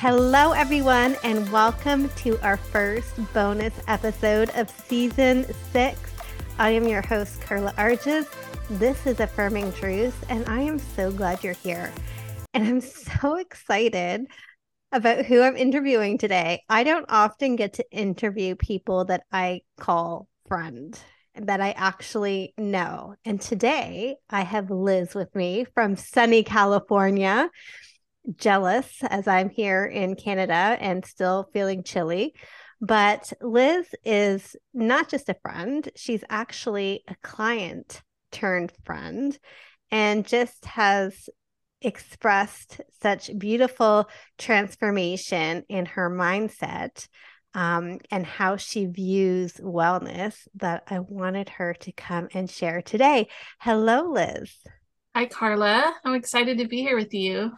Hello, everyone, and welcome to our first bonus episode of season six. I am your host, Carla Arges. This is Affirming Truths, and I am so glad you're here. And I'm so excited about who I'm interviewing today. I don't often get to interview people that I call friend that I actually know. And today I have Liz with me from sunny California jealous as I'm here in Canada and still feeling chilly. But Liz is not just a friend, she's actually a client turned friend and just has expressed such beautiful transformation in her mindset um, and how she views wellness that I wanted her to come and share today. Hello, Liz. Hi, Carla. I'm excited to be here with you.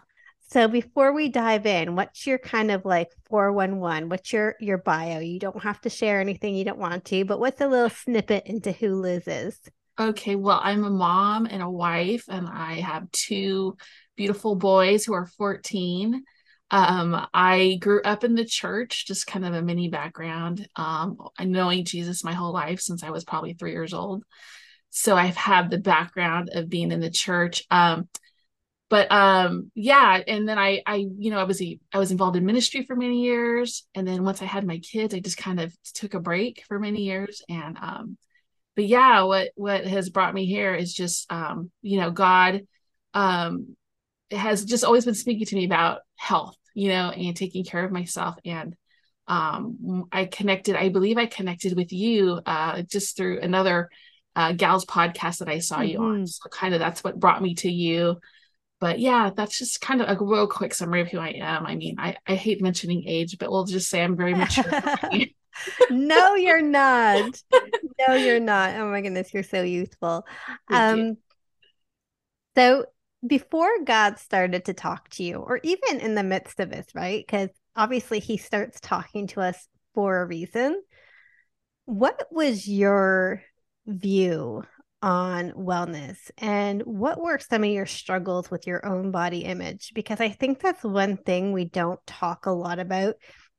So before we dive in, what's your kind of like 411? What's your your bio? You don't have to share anything you don't want to, but what's a little snippet into who Liz is? Okay, well, I'm a mom and a wife, and I have two beautiful boys who are 14. Um, I grew up in the church, just kind of a mini background, um, knowing Jesus my whole life since I was probably three years old. So I've had the background of being in the church. Um, but um yeah and then i i you know i was i was involved in ministry for many years and then once i had my kids i just kind of took a break for many years and um but yeah what what has brought me here is just um you know god um has just always been speaking to me about health you know and taking care of myself and um i connected i believe i connected with you uh just through another uh gals podcast that i saw mm-hmm. you on mm-hmm. so kind of that's what brought me to you but yeah, that's just kind of a real quick summary of who I am. I mean, I, I hate mentioning age, but we'll just say I'm very mature. no, you're not. No, you're not. Oh my goodness, you're so youthful. Thank um you. so before God started to talk to you, or even in the midst of this, right? Because obviously he starts talking to us for a reason. What was your view on wellness and what were some of your struggles with your own body image? Because i think that's one thing we don't talk a lot about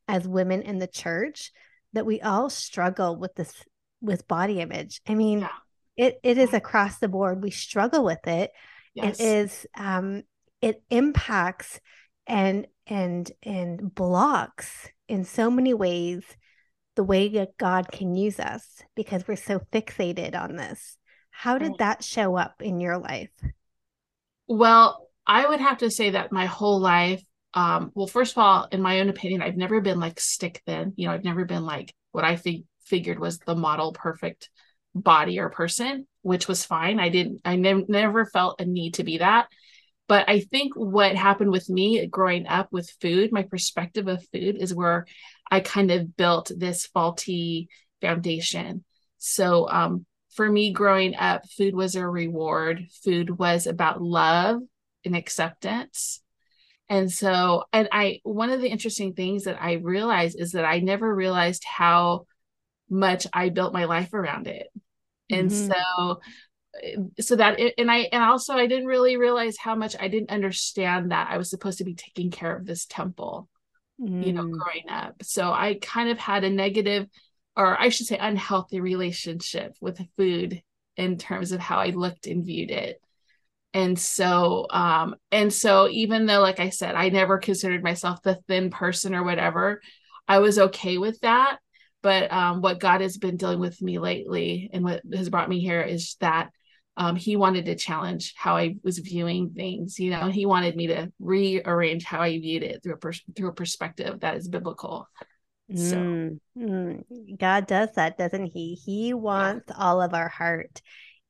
as women in the church that we all struggle with this with body image. I mean yeah. it it is across the board. We struggle with it. Yes. it is um it impacts and and and blocks in so many ways the way that god can use us because we're so fixated on this how did that show up in your life? Well, I would have to say that my whole life, um, well, first of all, in my own opinion, I've never been like stick thin. You know, I've never been like what I fig- figured was the model perfect body or person, which was fine. I didn't, I ne- never felt a need to be that. But I think what happened with me growing up with food, my perspective of food is where I kind of built this faulty foundation. So um, for me growing up, food was a reward. Food was about love and acceptance. And so, and I, one of the interesting things that I realized is that I never realized how much I built my life around it. And mm-hmm. so, so that, it, and I, and also I didn't really realize how much I didn't understand that I was supposed to be taking care of this temple, mm. you know, mm. growing up. So I kind of had a negative or I should say, unhealthy relationship with food in terms of how I looked and viewed it. And so, um, and so even though, like I said, I never considered myself the thin person or whatever, I was okay with that. But um, what God has been dealing with me lately and what has brought me here is that um, he wanted to challenge how I was viewing things. You know, he wanted me to rearrange how I viewed it through a pers- through a perspective that is biblical. So mm, mm. God does that, doesn't he? He wants yeah. all of our heart.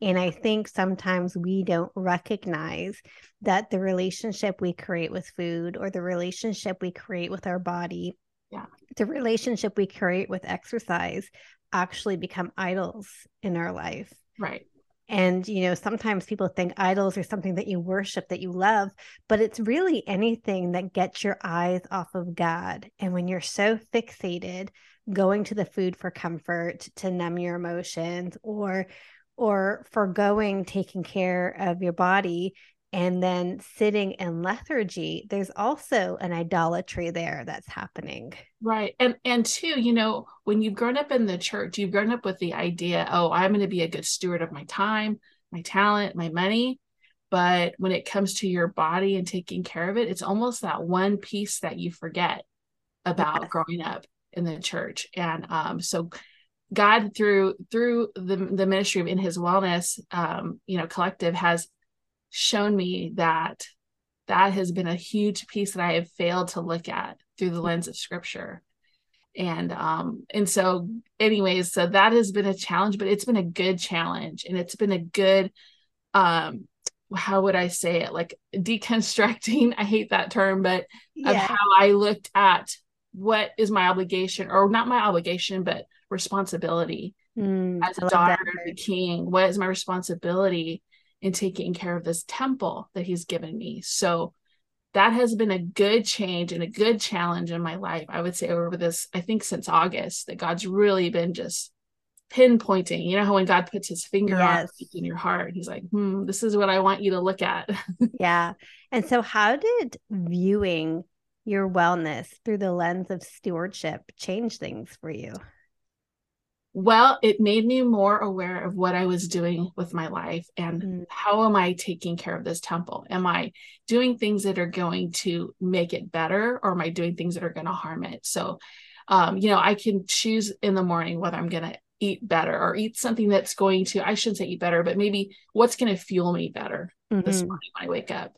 And I think sometimes we don't recognize that the relationship we create with food or the relationship we create with our body Yeah. The relationship we create with exercise actually become idols in our life. Right. And, you know, sometimes people think idols are something that you worship, that you love, but it's really anything that gets your eyes off of God. And when you're so fixated, going to the food for comfort to numb your emotions or or foregoing taking care of your body and then sitting in lethargy there's also an idolatry there that's happening. Right and and two you know when you've grown up in the church you've grown up with the idea oh i'm going to be a good steward of my time my talent my money. But when it comes to your body and taking care of it it's almost that one piece that you forget about yes. growing up in the church. And um so god through through the the ministry of in his wellness um you know collective has shown me that that has been a huge piece that I have failed to look at through the lens of scripture. And um and so anyways, so that has been a challenge, but it's been a good challenge and it's been a good um how would I say it? Like deconstructing, I hate that term, but yeah. of how I looked at what is my obligation or not my obligation, but responsibility mm, as a daughter of the king. What is my responsibility? In taking care of this temple that he's given me. So that has been a good change and a good challenge in my life. I would say over this, I think since August, that God's really been just pinpointing. You know how when God puts his finger yes. on in your heart, he's like, hmm, this is what I want you to look at. yeah. And so how did viewing your wellness through the lens of stewardship change things for you? Well, it made me more aware of what I was doing with my life and mm. how am I taking care of this temple? Am I doing things that are going to make it better or am I doing things that are going to harm it? So, um, you know, I can choose in the morning whether I'm going to eat better or eat something that's going to, I shouldn't say eat better, but maybe what's going to fuel me better mm-hmm. this morning when I wake up.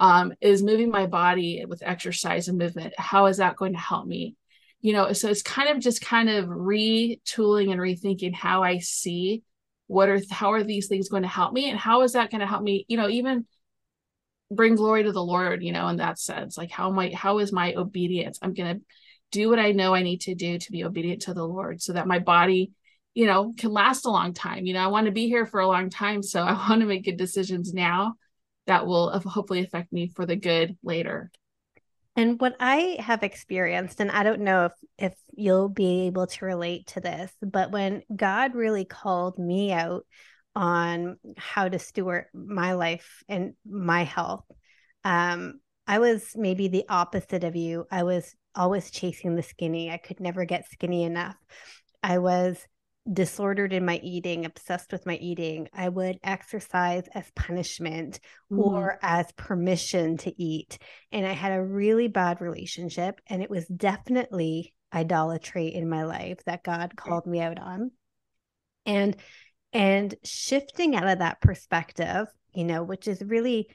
Um, is moving my body with exercise and movement. How is that going to help me you know so it's kind of just kind of retooling and rethinking how i see what are how are these things going to help me and how is that going to help me you know even bring glory to the lord you know in that sense. Like how might how is my obedience? I'm going to do what i know i need to do to be obedient to the lord so that my body you know can last a long time. You know i want to be here for a long time so i want to make good decisions now that will hopefully affect me for the good later and what I have experienced, and I don't know if if you'll be able to relate to this, but when God really called me out on how to steward my life and my health, um, I was maybe the opposite of you. I was always chasing the skinny. I could never get skinny enough. I was disordered in my eating, obsessed with my eating, I would exercise as punishment mm. or as permission to eat. And I had a really bad relationship. And it was definitely idolatry in my life that God called me out on. And and shifting out of that perspective, you know, which is really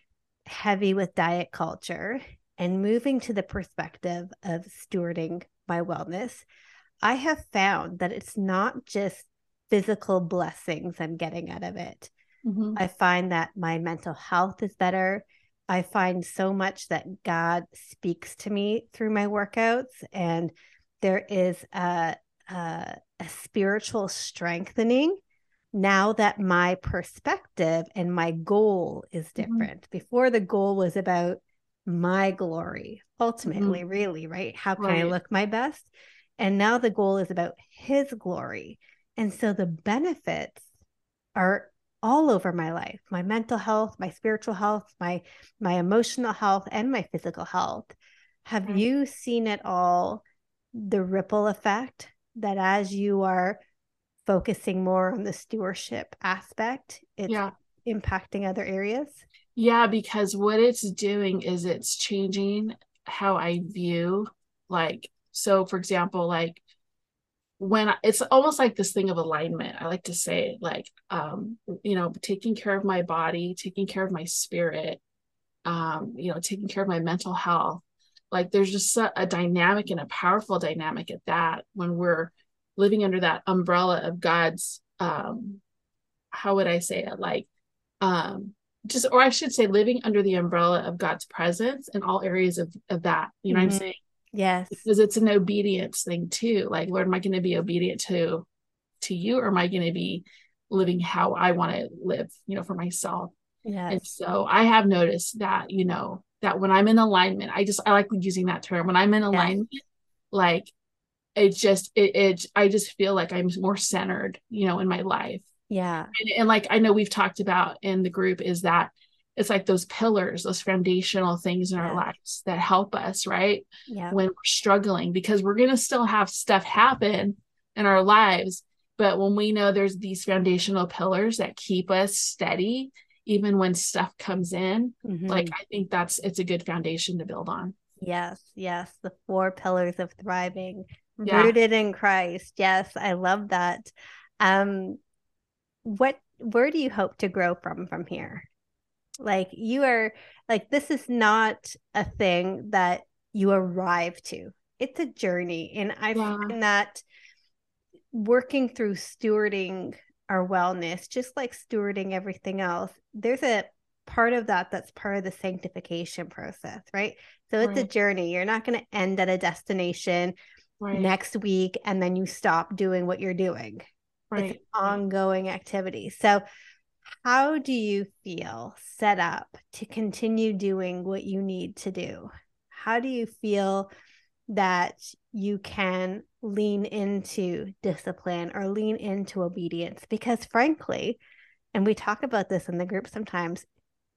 heavy with diet culture and moving to the perspective of stewarding my wellness, I have found that it's not just physical blessings I'm getting out of it. Mm-hmm. I find that my mental health is better. I find so much that God speaks to me through my workouts, and there is a, a, a spiritual strengthening now that my perspective and my goal is mm-hmm. different. Mm-hmm. Before, the goal was about my glory, ultimately, mm-hmm. really, right? How can right. I look my best? And now the goal is about his glory. And so the benefits are all over my life my mental health my spiritual health my my emotional health and my physical health have mm-hmm. you seen it all the ripple effect that as you are focusing more on the stewardship aspect it's yeah. impacting other areas yeah because what it's doing is it's changing how i view like so, for example, like when I, it's almost like this thing of alignment, I like to say, like, um, you know, taking care of my body, taking care of my spirit, um, you know, taking care of my mental health. Like, there's just a, a dynamic and a powerful dynamic at that when we're living under that umbrella of God's, um, how would I say it? Like, um, just, or I should say, living under the umbrella of God's presence in all areas of, of that. You know mm-hmm. what I'm mm-hmm. saying? Yes. Because it's an obedience thing too. Like, Lord, am I going to be obedient to to you or am I going to be living how I want to live, you know, for myself? Yes. And so I have noticed that, you know, that when I'm in alignment, I just I like using that term. When I'm in alignment, yes. like it just it, it I just feel like I'm more centered, you know, in my life. Yeah. And, and like I know we've talked about in the group is that it's like those pillars, those foundational things in our lives that help us, right? Yeah. When we're struggling, because we're going to still have stuff happen in our lives. But when we know there's these foundational pillars that keep us steady, even when stuff comes in, mm-hmm. like I think that's it's a good foundation to build on. Yes, yes. The four pillars of thriving, yeah. rooted in Christ. Yes, I love that. Um, what where do you hope to grow from from here? Like you are like this is not a thing that you arrive to. It's a journey. And I yeah. find that working through stewarding our wellness, just like stewarding everything else, there's a part of that that's part of the sanctification process, right? So it's right. a journey. You're not going to end at a destination right. next week and then you stop doing what you're doing. Right. It's an ongoing activity. So how do you feel set up to continue doing what you need to do? How do you feel that you can lean into discipline or lean into obedience? Because frankly, and we talk about this in the group sometimes,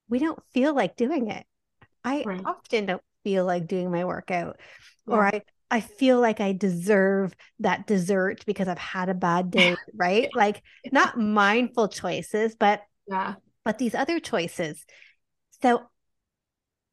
we don't feel like doing it. I right. often don't feel like doing my workout, yeah. or I I feel like I deserve that dessert because I've had a bad day, right? like not mindful choices, but yeah, but these other choices. So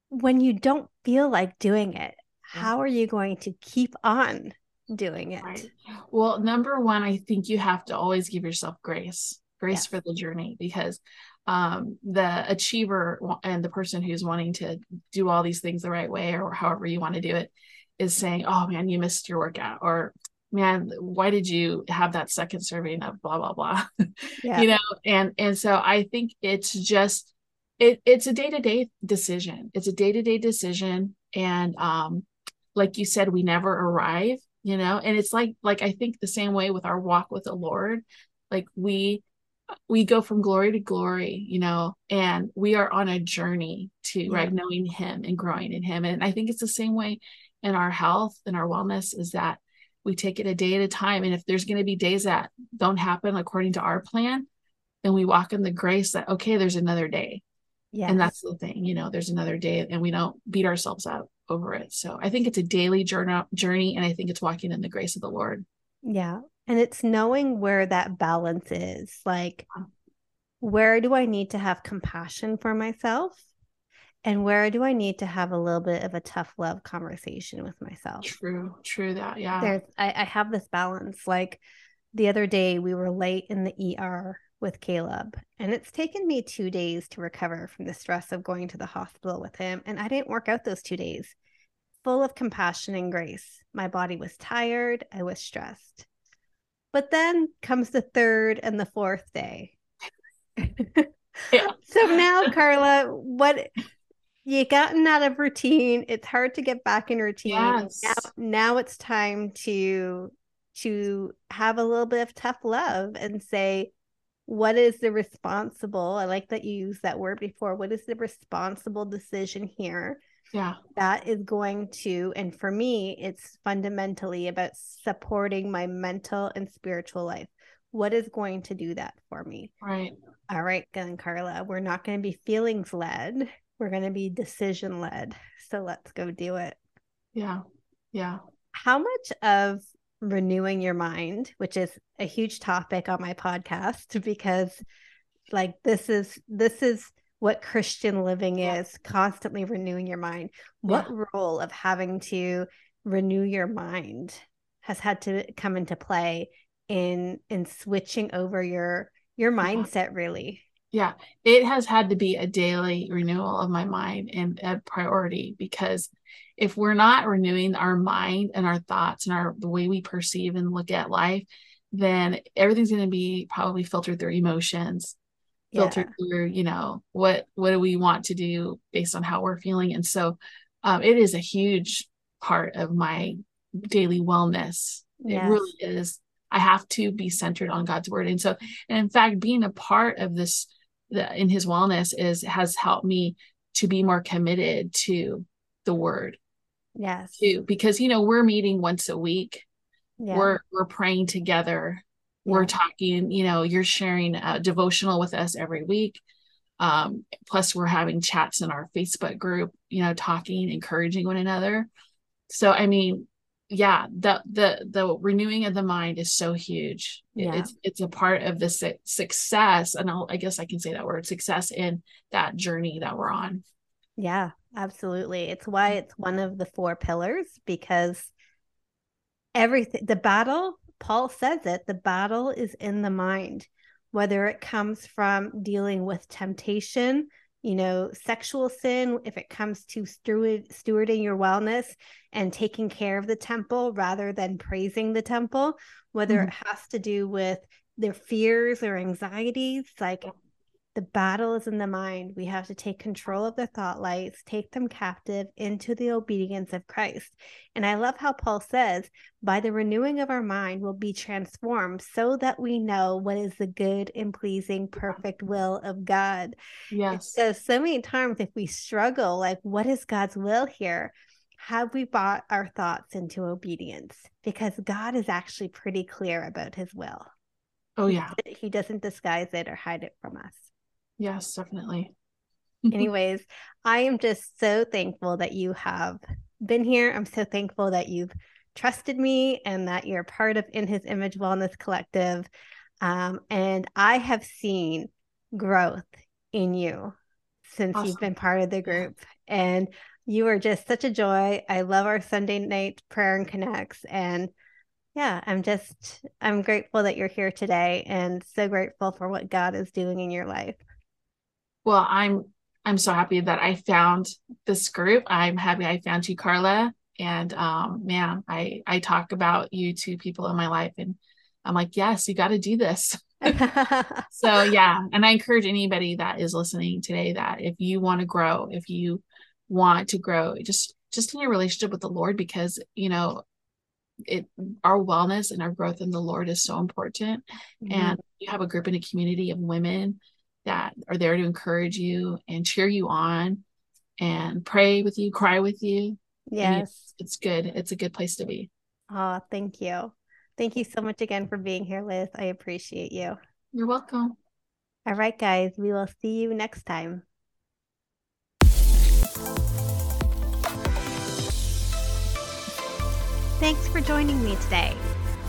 when you don't feel like doing it, how are you going to keep on doing it? Right. Well, number one, I think you have to always give yourself grace, grace yes. for the journey because um, the achiever and the person who's wanting to do all these things the right way or however you want to do it is saying, "Oh man, you missed your workout," or "Man, why did you have that second serving of blah blah blah?" Yeah. you know, and and so I think it's just it it's a day to day decision. It's a day to day decision, and um, like you said, we never arrive. You know, and it's like like I think the same way with our walk with the Lord, like we we go from glory to glory, you know, and we are on a journey to yeah. right knowing him and growing in him. And I think it's the same way in our health and our wellness is that we take it a day at a time. And if there's going to be days that don't happen according to our plan, then we walk in the grace that, okay, there's another day. Yeah. And that's the thing, you know, there's another day and we don't beat ourselves up over it. So I think it's a daily journey, journey and I think it's walking in the grace of the Lord. Yeah. And it's knowing where that balance is. Like, where do I need to have compassion for myself? And where do I need to have a little bit of a tough love conversation with myself? True, true that. Yeah. There's I, I have this balance. Like the other day we were late in the ER with Caleb, and it's taken me two days to recover from the stress of going to the hospital with him. And I didn't work out those two days. Full of compassion and grace. My body was tired, I was stressed. But then comes the third and the fourth day. yeah. So now, Carla, what you gotten out of routine. It's hard to get back in routine. Yes. Now, now it's time to to have a little bit of tough love and say, what is the responsible? I like that you used that word before. What is the responsible decision here? Yeah. That is going to, and for me, it's fundamentally about supporting my mental and spiritual life. What is going to do that for me? Right. All right, then, Carla, we're not going to be feelings led. We're going to be decision led. So let's go do it. Yeah. Yeah. How much of renewing your mind, which is a huge topic on my podcast because like this is this is what Christian living is, constantly renewing your mind. What yeah. role of having to renew your mind has had to come into play in in switching over your your mindset really yeah it has had to be a daily renewal of my mind and a priority because if we're not renewing our mind and our thoughts and our the way we perceive and look at life then everything's going to be probably filtered through emotions filtered yeah. through you know what what do we want to do based on how we're feeling and so um, it is a huge part of my daily wellness. Yes. It really is. I have to be centered on God's word. And so, and in fact, being a part of this the, in his wellness is has helped me to be more committed to the word. Yes. Too, because you know, we're meeting once a week. Yeah. We're we're praying together. Yeah. We're talking, you know, you're sharing a devotional with us every week. Um, plus we're having chats in our Facebook group, you know, talking, encouraging one another. So I mean, yeah the the the renewing of the mind is so huge. Yeah. it's it's a part of the su- success and I'll, i guess i can say that word success in that journey that we're on. Yeah absolutely. It's why it's one of the four pillars because everything the battle paul says it the battle is in the mind whether it comes from dealing with temptation you know, sexual sin, if it comes to steward, stewarding your wellness and taking care of the temple rather than praising the temple, whether mm-hmm. it has to do with their fears or anxieties, like the battle is in the mind. We have to take control of the thought lights, take them captive into the obedience of Christ. And I love how Paul says, by the renewing of our mind, we'll be transformed so that we know what is the good and pleasing, perfect will of God. Yes. So, so many times, if we struggle, like, what is God's will here? Have we brought our thoughts into obedience? Because God is actually pretty clear about his will. Oh, yeah. He doesn't disguise it or hide it from us. Yes, definitely. Anyways, I am just so thankful that you have been here. I'm so thankful that you've trusted me and that you're part of In His Image Wellness Collective. Um, and I have seen growth in you since awesome. you've been part of the group. And you are just such a joy. I love our Sunday night prayer and connects. And yeah, I'm just, I'm grateful that you're here today and so grateful for what God is doing in your life. Well, I'm I'm so happy that I found this group. I'm happy I found you, Carla. And um, man, I I talk about you to people in my life, and I'm like, yes, you got to do this. so yeah, and I encourage anybody that is listening today that if you want to grow, if you want to grow, just just in your relationship with the Lord, because you know it our wellness and our growth in the Lord is so important. Mm-hmm. And you have a group in a community of women that are there to encourage you and cheer you on and pray with you, cry with you. Yes. It's, it's, good. It's a good place to be. Oh, thank you. Thank you so much again for being here, Liz. I appreciate you. You're welcome. All right, guys, we will see you next time. Thanks for joining me today.